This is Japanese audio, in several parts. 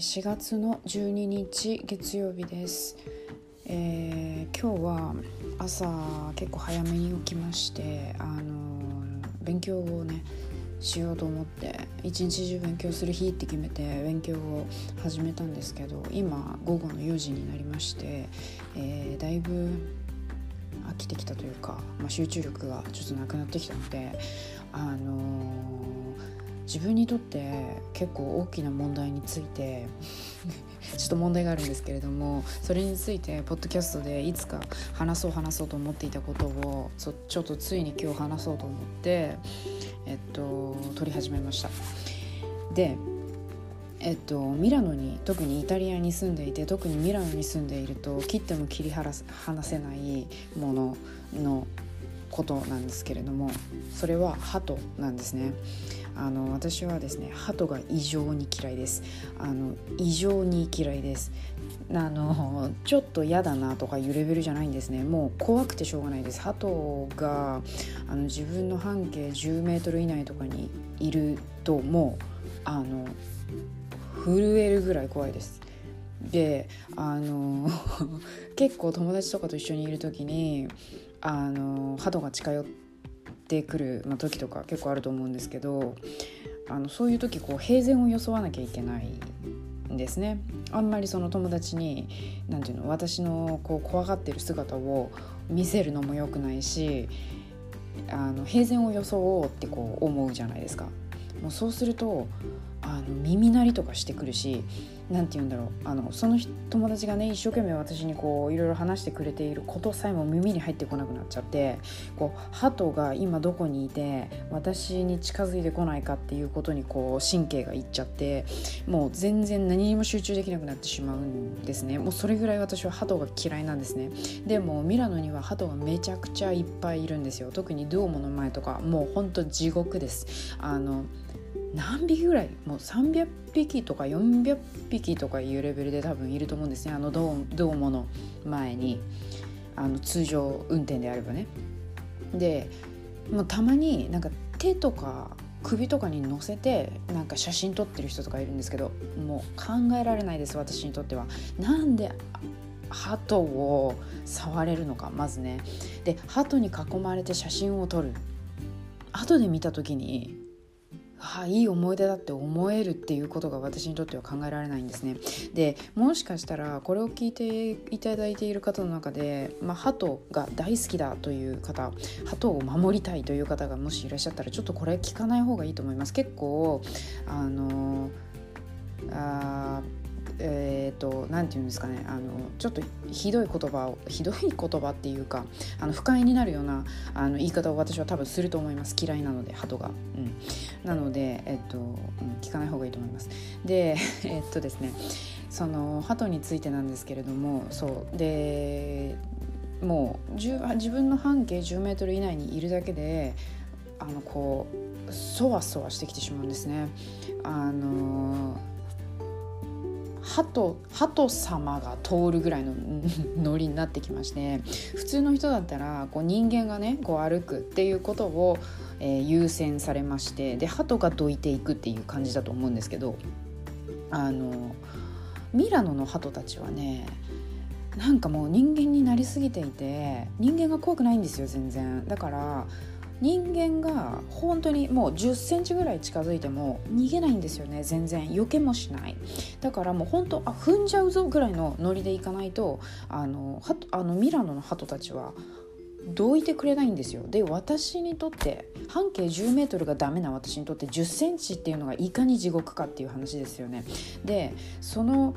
4月の12日月曜日です、えー、今日は朝結構早めに起きましてあの勉強をねしようと思って一日中勉強する日って決めて勉強を始めたんですけど今午後の4時になりまして、えー、だいぶ飽きてきたというか、まあ、集中力がちょっとなくなってきたのであのー自分にとって結構大きな問題について ちょっと問題があるんですけれどもそれについてポッドキャストでいつか話そう話そうと思っていたことをちょっとついに今日話そうと思ってえっと撮り始めましたでえっと、ミラノに特にイタリアに住んでいて特にミラノに住んでいると切っても切り離せないもののことなんですけれどもそれは鳩なんですね。あの私はですね鳩が異常に嫌いです。あの異常に嫌いです。あのちょっと嫌だなとかいうレベルじゃないんですね。もう怖くてしょうがないです。鳩があの自分の半径10メートル以内とかにいるともうあの震えるぐらい怖いです。であの 結構友達とかと一緒にいる時にあの鳩が近寄ってってくる、まあ、時とか結構あると思うんですけどあのそういう時こう平然を装わなきゃいけないんですねあんまりその友達に何て言うの私のこう怖がってる姿を見せるのも良くないしあの平然を装おうってこう思うじゃないですか。もうそうするとあの耳鳴りとかしてくるし何て言うんだろう。あのその友達がね一生懸命私にこういろいろ話してくれていることさえも耳に入ってこなくなっちゃってこう鳩が今どこにいて私に近づいてこないかっていうことにこう神経がいっちゃってもう全然何にも集中できなくなってしまうんですね。もうそれぐらい私は鳩が嫌いなんですね。でもミラノには鳩がめちゃくちゃいっぱいいるんですよ。特にドゥオモの前とかもうほんと地獄です。あの何匹ぐらい？もう300匹とか400匹とかいうレベルで多分いると思うんですねあのドームの前にあの通常運転であればね。でもうたまになんか手とか首とかに乗せてなんか写真撮ってる人とかいるんですけどもう考えられないです私にとっては。なんで鳩を触れるのかまずねで鳩に囲まれて写真を撮る後で見た時にあいい思い出だって思えるっていうことが私にとっては考えられないんですね。でもしかしたらこれを聞いていただいている方の中で、まあ、鳩が大好きだという方鳩を守りたいという方がもしいらっしゃったらちょっとこれ聞かない方がいいと思います。結構あのあえーと、なんて言うんですかねあのちょっとひどい言葉をひどい言葉っていうかあの不快になるようなあの言い方を私は多分すると思います。嫌いなので鳩が、うん、なので、えっとうん、聞かない方がいいと思います。で えっとですねその鳩についてなんですけれどもそう。でもう自分の半径10メートル以内にいるだけであのこうそわそわしてきてしまうんですね。あの鳩鳩様が通るぐらいの ノリになってきまして普通の人だったらこう人間がねこう歩くっていうことを、えー、優先されましてで鳩がどいていくっていう感じだと思うんですけどあのミラノの鳩たちはねなんかもう人間になりすぎていて人間が怖くないんですよ全然。だから人間が本当にもう1 0センチぐらい近づいても逃げないんですよね全然。避けもしない。だからもう本当あ踏んじゃうぞぐらいのノリでいかないとあのあのミラノの鳩たちはどういてくれないんですよ。で私にとって半径1 0ルがダメな私にとって1 0センチっていうのがいかに地獄かっていう話ですよね。でその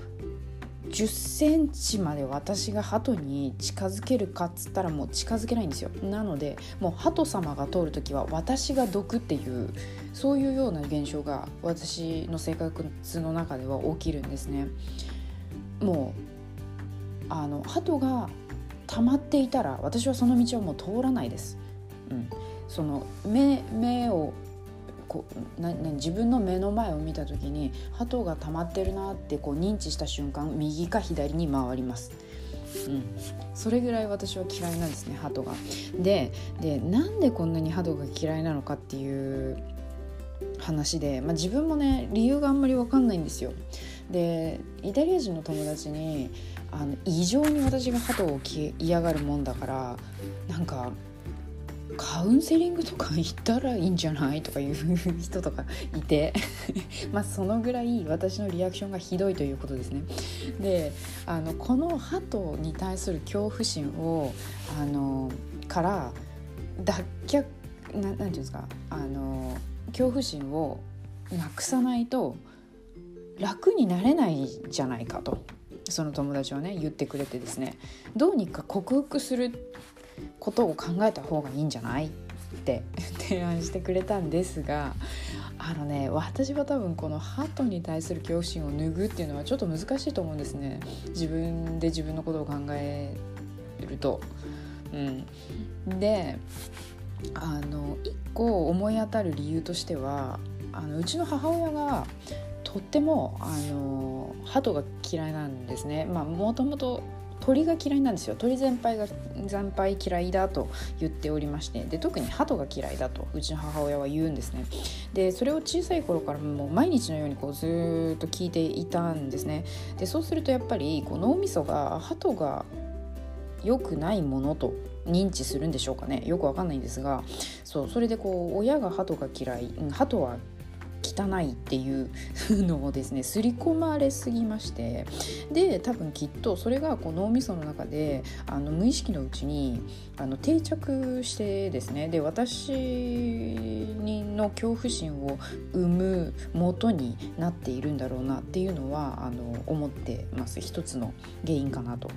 10センチまで私が鳩に近づけるかっつったらもう近づけないんですよ。なのでもう鳩様が通る時は私が毒っていうそういうような現象が私の生活の中では起きるんですね。もうあの鳩が溜まっていたら私はその道はもう通らないです、うん、その目目をこなな自分の目の前を見た時に鳩が溜まってるなってこう認知した瞬間右か左に回ります。うん、それぐらい私は嫌いなんですね鳩が。ででなんでこんなに鳩が嫌いなのかっていう話で、まあ、自分もね理由があんまり分かんないんですよ。でイタリア人の友達にあの異常に私が鳩を嫌がるもんだからなんかカウンセリングとか行ったらいいんじゃないとかいう人とかいて。まあそのぐらい私のリアクションがひどいということですね。であのこの鳩に対する恐怖心をあのから脱却なんていうんですか？あの恐怖心をなくさないと楽になれないじゃないかと。その友達はね言ってくれてですね。どうにか克服することを考えた方がいいんじゃない？って 提案してくれたんですがあのね私は多分このハトに対する恐怖心を拭うっていうのはちょっと難しいと思うんですね自分で自分のことを考えると。うん、であの一個思い当たる理由としてはあのうちの母親がとってもあの鳩が嫌いなんですね。まあ、もともと鳥が嫌いなんですよ。鳥全般が全般嫌いだと言っておりまして。で特に鳩が嫌いだとうちの母親は言うんですね。でそれを小さい頃からもう毎日のようにこうずっと聞いていたんですね。でそうするとやっぱりこう脳みそが鳩が良くないものと認知するんでしょうかね。よくわかんないんですが。そうそれでこう親が鳩が嫌い鳩は汚いっていうのをですね刷り込まれすぎましてで多分きっとそれがこう脳みその中であの無意識のうちにあの定着してですねで私の恐怖心を生む元になっているんだろうなっていうのはあの思ってます。一つの原因かなと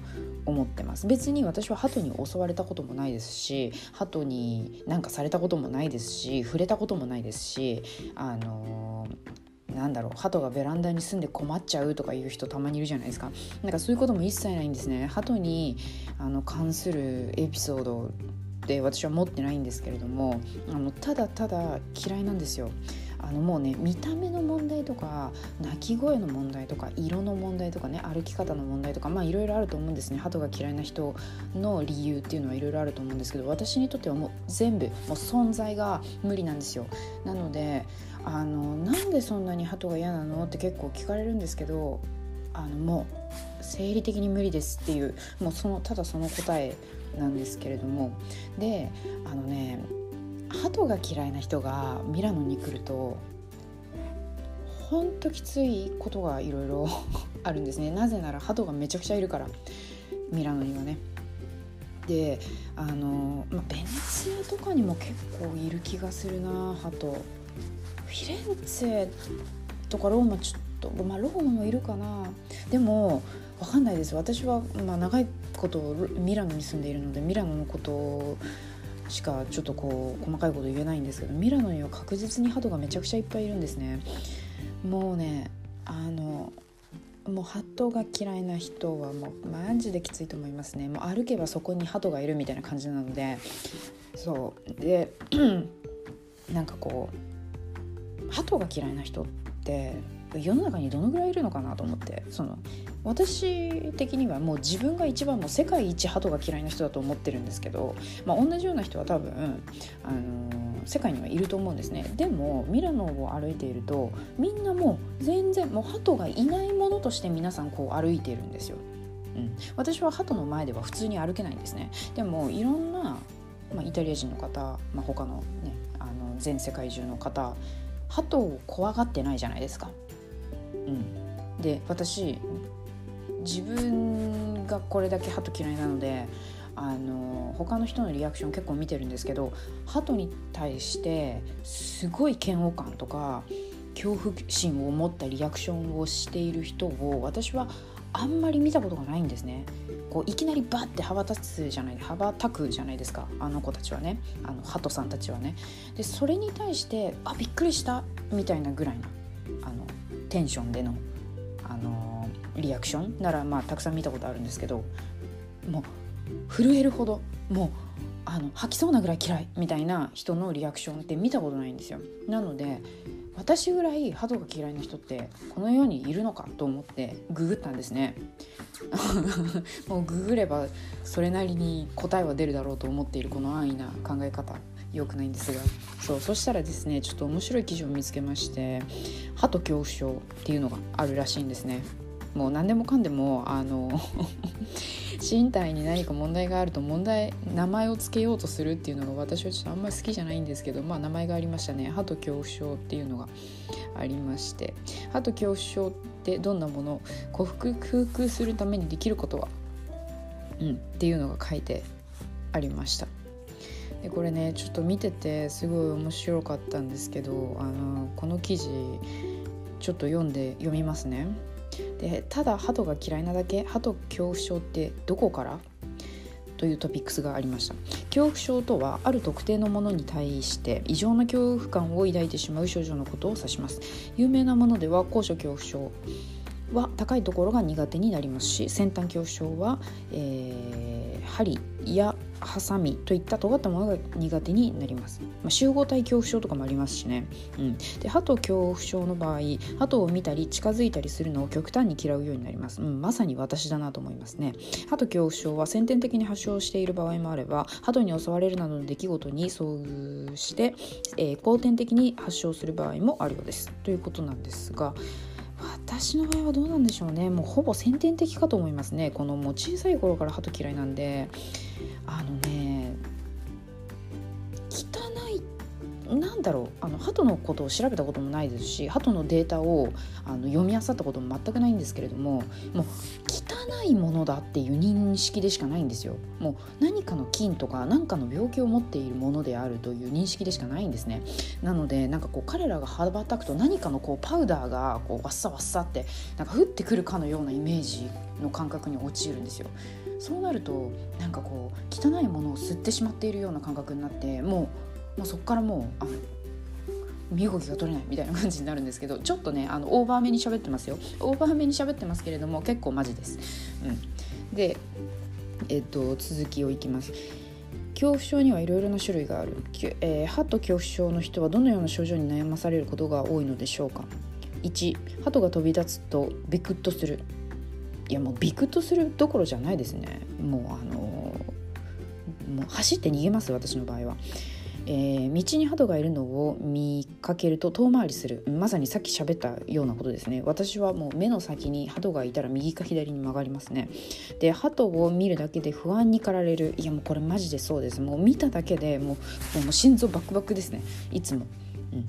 思ってます。別に私は鳩に襲われたこともないですし鳩に何かされたこともないですし触れたこともないですしあのなんだろう鳩がベランダに住んで困っちゃうとかいう人たまにいるじゃないですか。なんかそういうことも一切ないんですね。鳩にあの関するエピソードで私は持ってないんですけれどもあのただただ嫌いなんですよ。あのもうね見た目の問題とか鳴き声の問題とか色の問題とかね歩き方の問題とかまあいろいろあると思うんですね。鳩が嫌いな人の理由っていうのはいろいろあると思うんですけど私にとってはもう全部もう存在が無理なんですよ。なのであのなんでそんなに鳩が嫌なの？って結構聞かれるんですけどあのもう生理的に無理ですっていうもうそのただその答えなんですけれども。であのね鳩が嫌いな人がミラノに来るとほんときついことがいろいろあるんですね。なぜなら鳩がめちゃくちゃいるからミラノにはね。であの、まあ、ベネツィアとかにも結構いる気がするな鳩。フィレンツェとかローマちょっとまあローマもいるかな。でも分かんないです。私は、まあ、長いことミラノに住んでいるのでミラノのことしかちょっとこう細かいこと言えないんですけどミラノには確実に鳩がめちゃくちゃいっぱいいるんですね。もうねあのもう鳩が嫌いな人はもうマジできついと思いますね。もう歩けばそこに鳩がいるみたいな感じなので。そう。で なんかこう鳩が嫌いな人って世の中にどのぐらいいるのかなと思ってその私的にはもう自分が一番もう世界一鳩が嫌いな人だと思ってるんですけど、まあ、同じような人は多分、あのー、世界にはいると思うんですね。でもミラノを歩いているとみんなもう全然もう鳩がいないものとして皆さんこう歩いているんですよ。うん、私は鳩の前では普通に歩けないんですね。でもいろんな、まあ、イタリア人の方、まあ、他のねあの全世界中の方鳩を怖がってないじゃないですか。うん、で私自分がこれだけ鳩嫌いなのであの他の人のリアクション結構見てるんですけど鳩に対してすごい嫌悪感とか恐怖心を持ったリアクションをしている人を私はあんまり見たことがないんですね。こういきなりバッて羽ばたつじゃない羽ばたくじゃないですかあの子たちはねあの鳩さんたちはね。でそれに対してあびっくりしたみたいなぐらいなあのテンションでのあのリアクションならまあたくさん見たことあるんですけどもう震えるほどもうあの吐きそうなぐらい嫌いみたいな人のリアクションって見たことないんですよなので私ぐらい鳩が嫌いな人ってこの世にいるのかと思ってググったんですね。もうググればそれなりに答えは出るだろうと思っているこの安易な考え方。良くないんですが。そうそしたらですねちょっと面白い記事を見つけまして歯と恐怖症っていうのがあるらしいんですね。もう何でもかんでもあの身体に何か問題があると問題名前を付けようとするっていうのが私はちょっとあんまり好きじゃないんですけどまあ名前がありましたね。歯と恐怖症っていうのがありまして歯と恐怖症ってどんなもの克服するためにできることは、うん、っていうのが書いてありました。でこれねちょっと見ててすごい面白かったんですけどあのこの記事ちょっと読んで読みますね。でただ鳩が嫌いなだけ鳩恐怖症ってどこから？というトピックスがありました。恐怖症とはある特定のものに対して異常な恐怖感を抱いてしまう症状のことを指します。有名なものでは高所恐怖症は高いところが苦手になりますし先端恐怖症は、えー、針やハサミといった尖ったものが苦手になります、まあ、集合体恐怖症とかもありますしね、うん、で鳩恐怖症の場合鳩を見たり近づいたりするのを極端に嫌うようになります、うん、まさに私だなと思いますね。鳩恐怖症は先天的に発症している場合もあれば鳩に襲われるなどの出来事に遭遇して、えー、後天的に発症する場合もあるようです。ということなんですが私の場合はどうなんでしょうね。もうほぼ先天的かと思いますね。このもう小さい頃から鳩嫌いなんで。あのね汚いなんだろうあの鳩のことを調べたこともないですし鳩のデータをあの読み漁ったことも全くないんですけれどももう汚いものだっていう認識でしかないんですよ。もう何かの菌とか何かの病気を持っているものであるという認識でしかないんですね。なのでなんかこう彼らが羽ばたくと何かのこうパウダーがこうワッサワッサってなんか降ってくるかのようなイメージの感覚に陥るんですよ。そうなるとなんかこう汚いものを吸ってしまっているような感覚になってもうもうそこからもうあの身動きが取れないみたいな感じになるんですけど ちょっとねあのオーバーめに喋ってますよ。オーバーめに喋ってますけれども結構マジです。うん、で、えっと、続きをいきます。恐怖症にはいろいろな種類がある、えー、歯と恐怖症の人はどのような症状に悩まされることが多いのでしょうか？1鳩が飛び立つとビクッとする。いやもうビクッとするどころじゃないですね。もうあのもう走って逃げます私の場合は。えー、道に鳩がいるのを見かけると遠回りする。まさにさっき喋ったようなことですね。私はもう目の先に鳩がいたら右か左に曲がりますね。で鳩を見るだけで不安に駆られる。いやもうこれマジでそうです。もう見ただけでもうもう心臓バクバクですね。いつも、うん、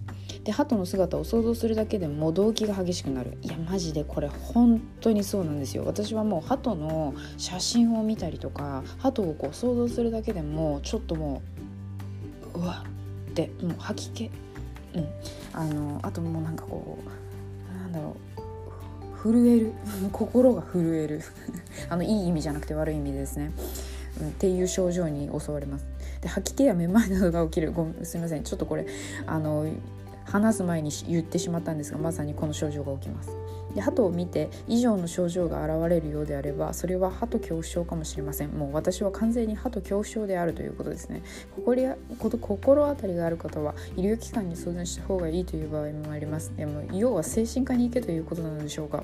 で鳩の姿を想像するだけでも動悸が激しくなる。いやマジでこれ本当にそうなんですよ。私はもう鳩の写真を見たりとか鳩をこう想像するだけでもちょっともううわってもう吐き気。うん。あのあともうなんかこうなんだろう。震える。心が震える。あのいい意味じゃなくて悪い意味ですね、うん、っていう症状に襲われます。で吐き気やめまいなどが起きる。ごすみません。ちょっとこれあの話す前に言ってしまったんですがまさにこの症状が起きます。で鳩を見て以上の症状が現れるようであればそれは鳩恐怖症かもしれません。もう私は完全に鳩恐怖症であるということですね。心心当たりがある方は医療機関に相談した方がいいという場合もあります。でも要は精神科に行けということなのでしょうか。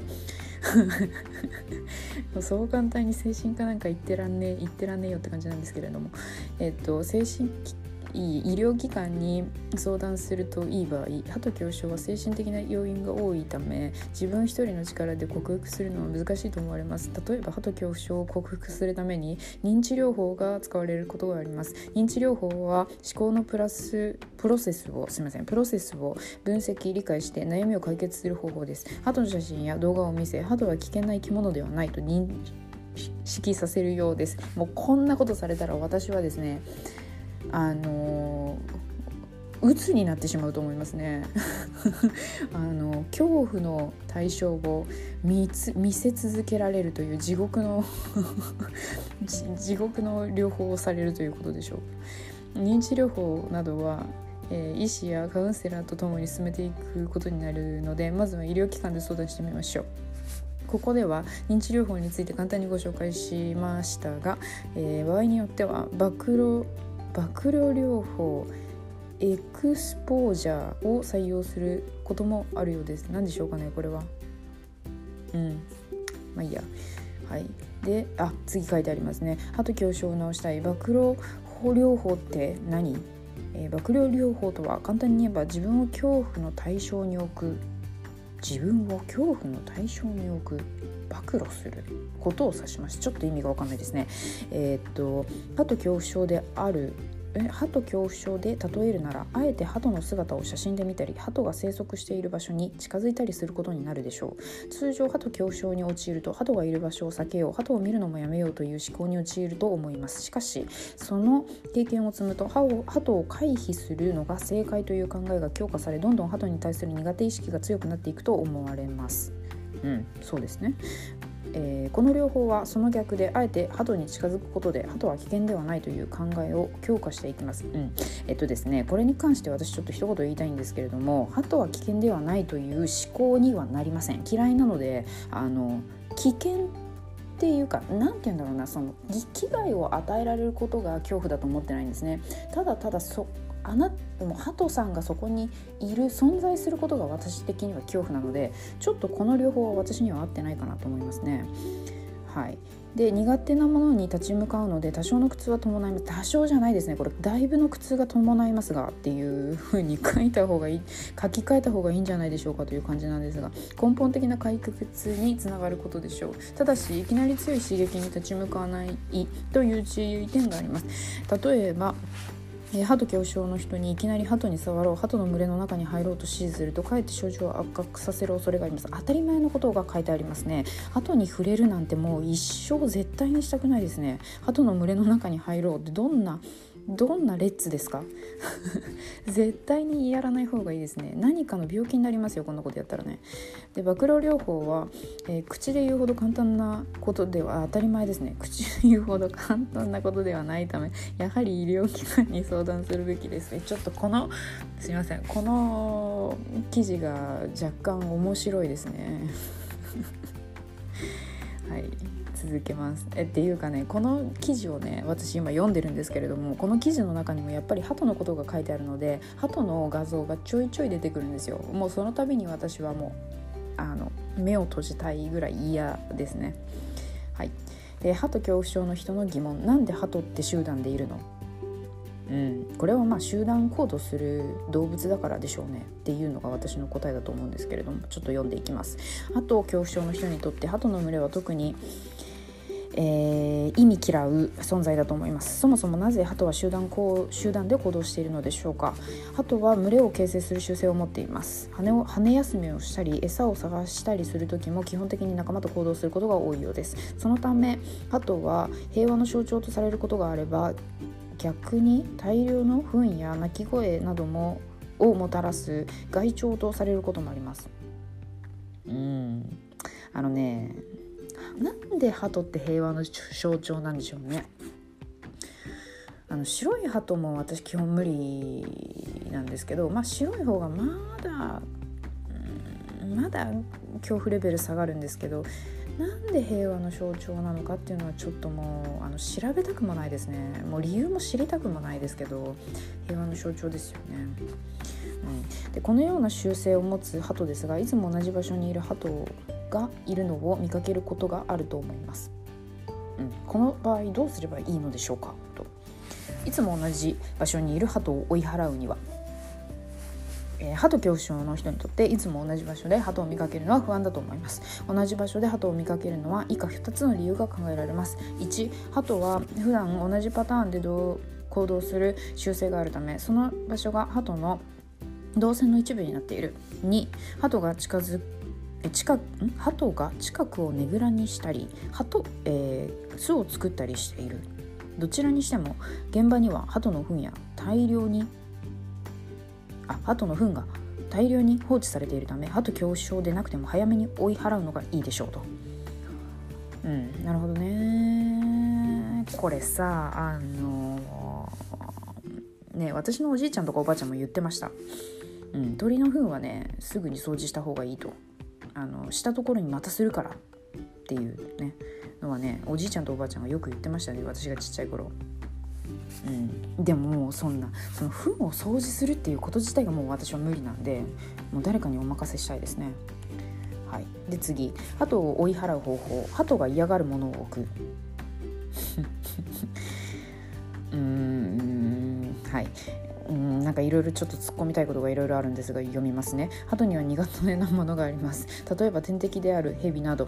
そう簡単に精神科なんか行ってらんねえ行ってらんねえよって感じなんですけれども。えっと精神いい医療機関に相談するといい場合歯と恐怖症は精神的な要因が多いため自分一人の力で克服するのは難しいと思われます。例えば歯と恐怖症を克服するために認知療法が使われることがあります。認知療法は思考のプラスプロセスをすみませんプロセスを分析理解して悩みを解決する方法です。歯の写真や動画を見せ歯とは危険な生き物ではないと認識させるようです。もうこんなことされたら私はですねあの鬱になってしまうと思いますね。あの恐怖の対象を見見せ続けられるという地獄の 地獄の療法をされるということでしょう。認知療法などは、えー、医師やカウンセラーとともに進めていくことになるのでまずは医療機関で相談してみましょう。ここでは認知療法について簡単にご紹介しましたが、えー、場合によっては暴露曝露療法エクスポージャーを採用することもあるようです。何でしょうかねこれは。うん。まあいいや。はい。であ次書いてありますね。歯と恐怖症を治したい。暴露法療法って何？えー、爆療療法とは簡単に言えば自分を恐怖の対象に置く自分を恐怖の対象に置く暴露することを指します。ちょっと意味が分かんないですね。えー、っとあと恐怖症である歯と恐怖症で例えるならあえて鳩の姿を写真で見たり鳩が生息している場所に近づいたりすることになるでしょう。通常鳩恐怖症に陥ると鳩がいる場所を避けよう鳩を見るのもやめようという思考に陥ると思います。しかしその経験を積むと鳩を回避するのが正解という考えが強化されどんどん鳩に対する苦手意識が強くなっていくと思われます。うんそうですね。えー、この療法はその逆であえて鳩に近づくことで鳩は危険ではないという考えを強化していきます。うん、えっとですねこれに関して私ちょっと一言言いたいんですけれども鳩は危険ではないという思考にはなりません。嫌いなのであの危険っていうか何て言うんだろうなその危害を与えられることが恐怖だと思ってないんですね。ただただそあなもハトさんがそこにいる存在することが私的には恐怖なのでちょっとこの両方は私には合ってないかなと思いますね。はい。で苦手なものに立ち向かうので多少の苦痛は伴います。多少じゃないですね。これだいぶの苦痛が伴いますがっていう風に書いた方がいい書き換えた方がいいんじゃないでしょうかという感じなんですが根本的な解決につながることでしょう。ただしいきなり強い刺激に立ち向かわないという注意点があります。例えばえ、鳩恐怖症の人にいきなり鳩に触ろう鳩の群れの中に入ろうと指示するとかえって症状を悪化させる恐れがあります。当たり前のことが書いてありますね。鳩に触れるなんてもう一生絶対にしたくないですね。鳩の群れの中に入ろうってどんなどんなレッツですか？絶対にやらない方がいいですね。何かの病気になりますよこんなことやったらね。で暴露療法は、えー、口で言うほど簡単なことでは当たり前ですね。口で言うほど簡単なことではないためやはり医療機関に相談するべきですちょっとこのすいませんこの記事が若干面白いですね。はい。続けます。えっていうかねこの記事をね私今読んでるんですけれどもこの記事の中にもやっぱり鳩のことが書いてあるので鳩の画像がちょいちょい出てくるんですよ。もうその度に私はもうあの目を閉じたいぐらい嫌ですね。はい。で鳩恐怖症の人の疑問。なんで鳩って集団でいるの？うん、これはまあ集団行動する動物だからでしょうね。っていうのが私の答えだと思うんですけれどもちょっと読んでいきます。鳩恐怖症の人にとって鳩の群れは特にえー、意味嫌う存在だと思います。そもそもなぜ鳩は集団こう集団で行動しているのでしょうか。鳩は群れを形成する習性を持っています。羽を羽休めをしたり餌を探したりする時も基本的に仲間と行動することが多いようです。そのため鳩は平和の象徴とされることがあれば逆に大量の糞や鳴き声などもをもたらす害鳥とされることもあります。うん。あのねなんで鳩って平和の象徴なんでしょうね。あの白い鳩も私基本無理なんですけどまあ白い方がまだまだ恐怖レベル下がるんですけどなんで平和の象徴なのかっていうのはちょっともうあの調べたくもないですね。もう理由も知りたくもないですけど平和の象徴ですよね、うん、でこのような習性を持つ鳩ですがいつも同じ場所にいる鳩がいるのを見かけることがあると思います、うん、この場合どうすればいいのでしょうかと。いつも同じ場所にいる鳩を追い払うには。えー、鳩恐怖症の人にとっていつも同じ場所で鳩を見かけるのは不安だと思います。同じ場所で鳩を見かけるのは以下2つの理由が考えられます。1鳩は普段同じパターンで行動する習性があるためその場所が鳩の動線の一部になっている。2鳩が近づ近く鳩が近くをねぐらにしたり鳩、えー、巣を作ったりしているどちらにしても現場には鳩の糞や大量にあ鳩の糞が大量に放置されているため鳩恐怖症でなくても早めに追い払うのがいいでしょうと。うんなるほどねこれさあのね私のおじいちゃんとかおばあちゃんも言ってました。うん、鳥の糞はねすぐに掃除した方がいいとあのしたところにまたするからっていうね。のはねおじいちゃんとおばあちゃんがよく言ってましたね私がちっちゃい頃。うん、でももうそんなその糞を掃除するっていうこと自体がもう私は無理なんでもう誰かにお任せしたいですね。はい、で次。鳩を追い払う方法。鳩が嫌がるものを置く。うーん。はい。うんなんかいろいろちょっと突っ込みたいことがいろいろあるんですが読みますね。鳩には苦手なものがあります。例えば天敵である蛇など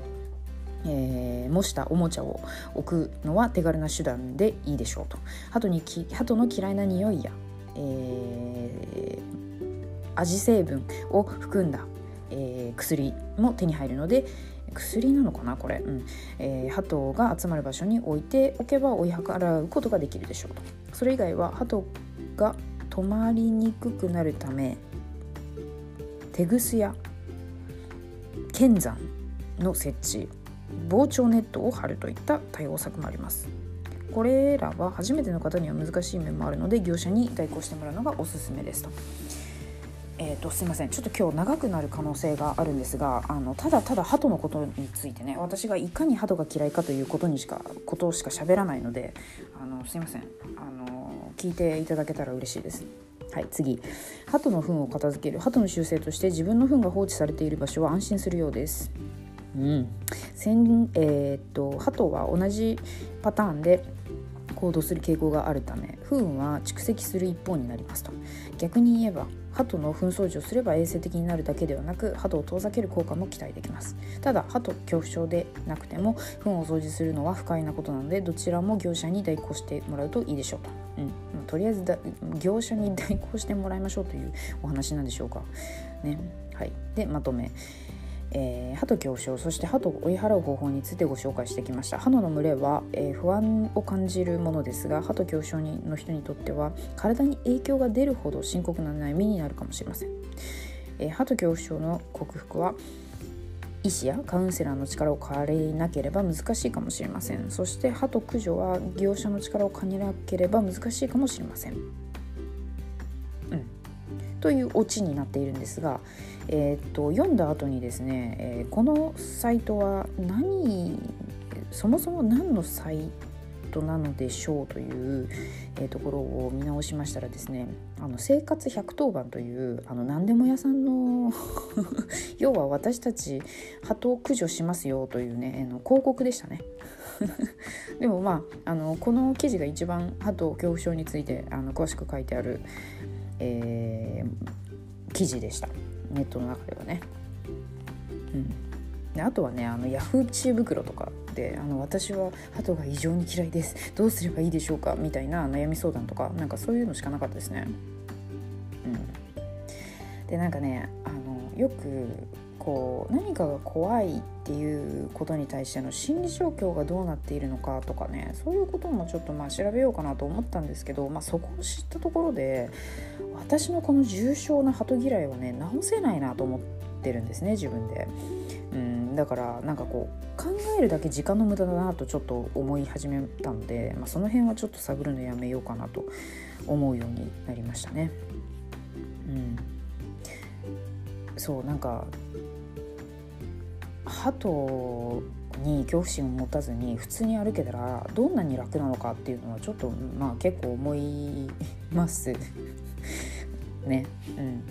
えー、模したおもちゃを置くのは手軽な手段でいいでしょうと。鳩にき鳩の嫌いな匂いや、えー、味成分を含んだ、えー、薬も手に入るので薬なのかなこれ、うん。えー、鳩が集まる場所に置いておけば追い払うことができるでしょうと。それ以外は鳩が止まりにくくなるため手ぐすや剣山の設置防鳥ネットを張るといった対応策もあります。これらは初めての方には難しい面もあるので業者に代行してもらうのがおすすめですと。えーと、すいません。ちょっと今日長くなる可能性があるんですがあのただただ鳩のことについてね私がいかに鳩が嫌いかということにしかことしか喋らないのであのすいません。あの聞いていただけたら嬉しいです。はい次鳩の糞を片付ける鳩の習性として自分の糞が放置されている場所は安心するようです。うん、えー、っと鳩は同じパターンで行動する傾向があるため不運は蓄積する一方になりますと。逆に言えば鳩の糞掃除をすれば衛生的になるだけではなく鳩を遠ざける効果も期待できます。ただ鳩恐怖症でなくても糞を掃除するのは不快なことなのでどちらも業者に代行してもらうといいでしょうと、うん、とりあえずだ業者に代行してもらいましょうというお話なんでしょうか。ね。はい。でまとめ。えー、歯と恐怖症そして歯と追い払う方法についてご紹介してきました。歯の群れは、えー、不安を感じるものですが歯と恐怖症の人にとっては体に影響が出るほど深刻な悩みになるかもしれません、えー、歯と恐怖症の克服は医師やカウンセラーの力を借りなければ難しいかもしれません。そして歯と駆除は業者の力を借りなければ難しいかもしれません、うん、というオチになっているんですがえー、っと読んだ後にですね、えー、このサイトは何そもそも何のサイトなのでしょうという、えー、ところを見直しましたらですねあの生活110番というあの何でも屋さんの 要は私たち鳩を駆除しますよというね、あの広告でしたね。でもまああのこの記事が一番鳩恐怖症についてあの詳しく書いてある、えー、記事でした。ネットの中ではね。うん、であとはねあのヤフー知恵袋とかであの私は鳩が異常に嫌いです。どうすればいいでしょうか？みたいな悩み相談とかなんかそういうのしかなかったですね。うん、でなんかねあのよくこう何かが怖いっていうことに対しての心理状況がどうなっているのかとかねそういうこともちょっとまあ調べようかなと思ったんですけど、まあ、そこを知ったところで私のこの重症な鳩嫌いはね治せないなと思ってるんですね自分で。うんだからなんかこう考えるだけ時間の無駄だなとちょっと思い始めたので、まあ、その辺はちょっと探るのやめようかなと思うようになりましたね。うん、そうなんか鳩に恐怖心を持たずに普通に歩けたらどんなに楽なのかっていうのはちょっとまあ結構思います ねうん。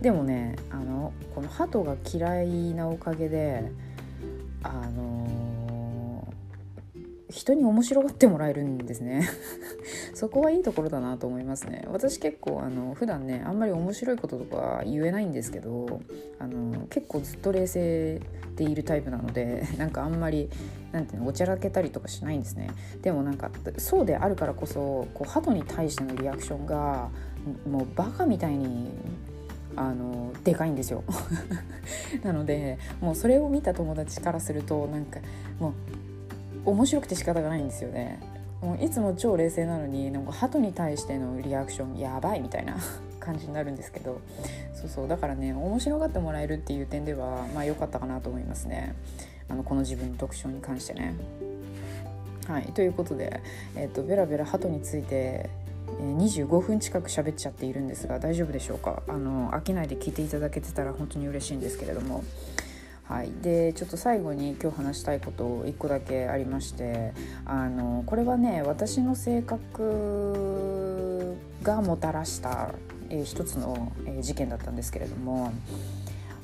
でもねあのこの鳩が嫌いなおかげであの人に面白がってもらえるんですね。そこはいいところだなと思いますね。私結構あの普段ねあんまり面白いこととか言えないんですけどあの結構ずっと冷静でいるタイプなので なんかあんまりなんていうのおちゃらけたりとかしないんですね。でもなんかそうであるからこそこう鳩に対してのリアクションがもうバカみたいにあのでかいんですよ。なのでもうそれを見た友達からするとなんかもう面白くて仕方がないんですよね。もういつも超冷静なのになんか鳩に対してのリアクションやばいみたいな 感じになるんですけど。そうそう。だからね面白がってもらえるっていう点ではまあ良かったかなと思いますね。あのこの自分の特徴に関してね。はい。ということで、えーと、ベラベラ鳩について25分近く喋っちゃっているんですが大丈夫でしょうか？あの飽きないで聞いていただけてたら本当に嬉しいんですけれども。はい、でちょっと最後に今日話したいこと1個だけありましてあのこれはね私の性格がもたらした、えー、一つの、えー、事件だったんですけれども。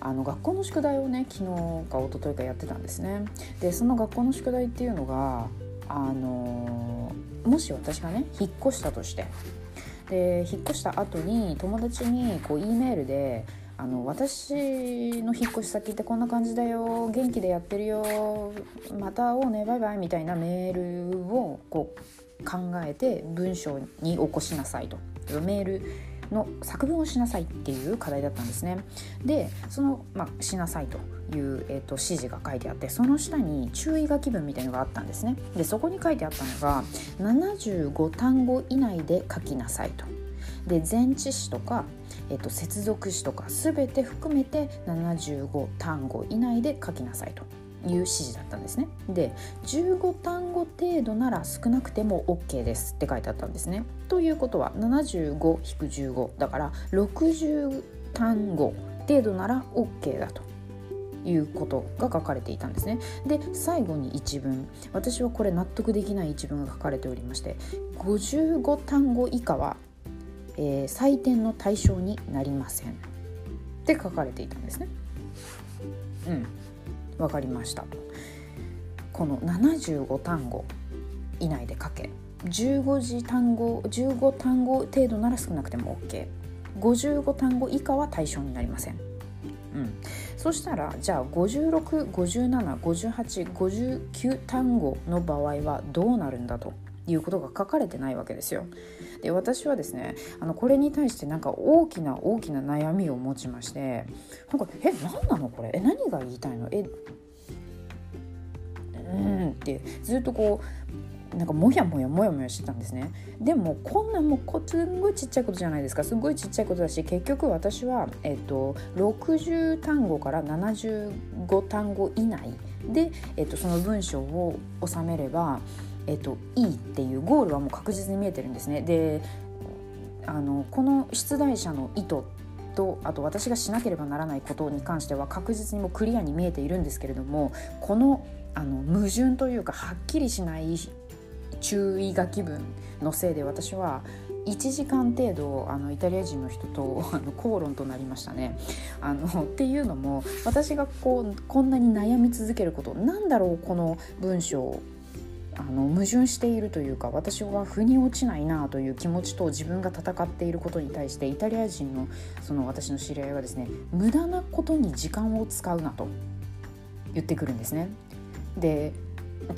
あの学校の宿題をね昨日か一昨日かやってたんですねでその学校の宿題っていうのがあのもし私がね引っ越したとしてで引っ越した後に友達にこう E メールであの私の引っ越し先ってこんな感じだよ元気でやってるよまた会おうねバイバイみたいなメールをこう考えて文章に起こしなさいと。メールの作文をしなさいっていう課題だったんですね。でその、まあ、しなさいという、えーと、指示が書いてあってその下に注意書き文みたいのがあったんですね。でそこに書いてあったのが75単語以内で書きなさいと。で前置詞とか、えーと、接続詞とか全て含めて75単語以内で書きなさいと。いう指示だったんですね。で15単語程度なら少なくても OK ですって書いてあったんですね。ということは75-15だから60単語程度なら OK だということが書かれていたんですね。で最後に一文。私はこれ納得できない一文が書かれておりまして55単語以下は、えー、採点の対象になりませんって書かれていたんですね。うん。分かりました。とこの75単語以内で書け。15字単語15単語程度なら少なくても OK55 単語以下は対象になりません、うん、そしたらじゃあ56575859単語の場合はどうなるんだということが書かれてないわけですよ。で私はですねあのこれに対してなんか大きな大きな悩みを持ちましてなんか「え何なのこれ？え何が言いたいの？えうん」ってずっとこうなんかモヤモヤモヤモヤしてたんですね。でもこんなもうすんごいちっちゃいことじゃないですか。すごいちっちゃいことだし結局私は、えっと、60単語から75単語以内で、えっと、その文章を収めれば、えっと、いいっていうゴールはもう確実に見えてるんですねであのこの出題者の意図とあと私がしなければならないことに関しては確実にもクリアに見えているんですけれどもこのあの矛盾というかはっきりしない注意書き文のせいで私は1時間程度あのイタリア人の人とあの口論となりましたね。あのっていうのも私がこうこんなに悩み続けることなんだろうこの文章あの矛盾しているというか私は腑に落ちないなという気持ちと自分が戦っていることに対してイタリア人のその私の知り合いはですね無駄なことに時間を使うなと言ってくるんですね。で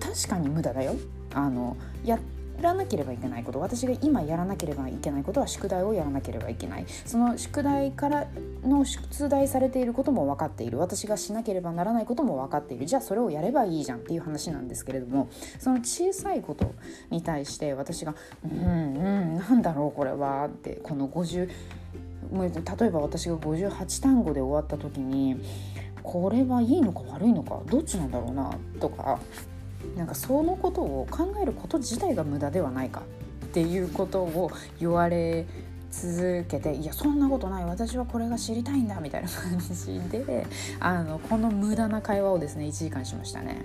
確かに無駄だよあのやらなければいけないこと私が今やらなければいけないことは宿題をやらなければいけない。その宿題からの出題されていることも分かっている。私がしなければならないことも分かっている。じゃあそれをやればいいじゃんっていう話なんですけれどもその小さいことに対して私が「うんうんなんだろうこれは」ってこの50例えば私が58単語で終わった時にこれはいいのか悪いのかどっちなんだろうなとかなんかそのことを考えること自体が無駄ではないかっていうことを言われ続けていやそんなことない私はこれが知りたいんだみたいな感じであのこの無駄な会話をですね1時間しましたね。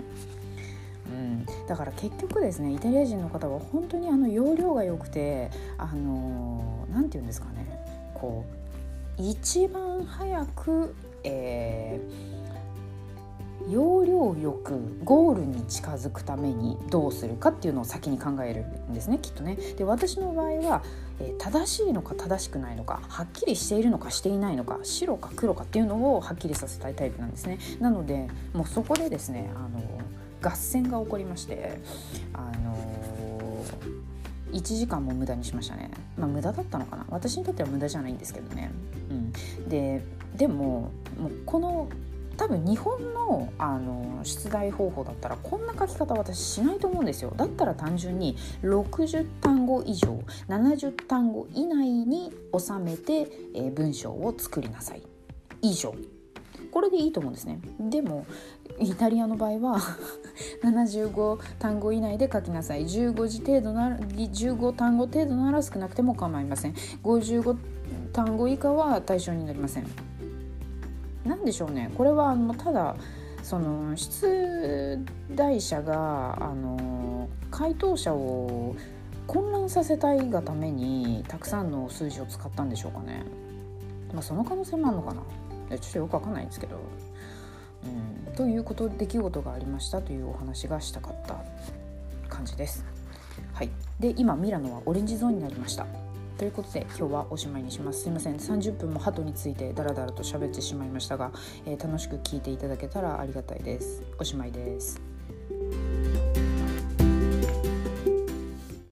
うん、だから結局ですねイタリア人の方は本当にあの容量が良くてあの何て言うんですかねこう一番早く、えー要領よくゴールに近づくためにどうするかっていうのを先に考えるんですねきっとね。で私の場合は、え、正しいのか正しくないのかはっきりしているのかしていないのか白か黒かっていうのをはっきりさせたいタイプなんですね。なのでもうそこでですねあの合戦が起こりましてあの1時間も無駄にしましたねまあ無駄だったのかな私にとっては無駄じゃないんですけどね、うん、ででももうこの多分日本のあの出題方法だったらこんな書き方私しないと思うんですよ。だったら単純に60単語以上70単語以内に収めて、えー、文章を作りなさい。以上。これでいいと思うんですね。でもイタリアの場合は 75単語以内で書きなさい。15字程度なら15単語程度なら少なくても構いません。55単語以下は対象になりません。何でしょうねこれはあのただその出題者があの回答者を混乱させたいがためにたくさんの数字を使ったんでしょうかね。まあ、その可能性もあるのかなちょっとよくわかんないんですけど。うん、ということ出来事がありましたというお話がしたかった感じです。はい、で今ミラノはオレンジゾーンになりました。ということで今日はおしまいにします。すいません。30分も鳩についてダラダラと喋ってしまいましたが、えー、楽しく聞いていただけたらありがたいです。おしまいです。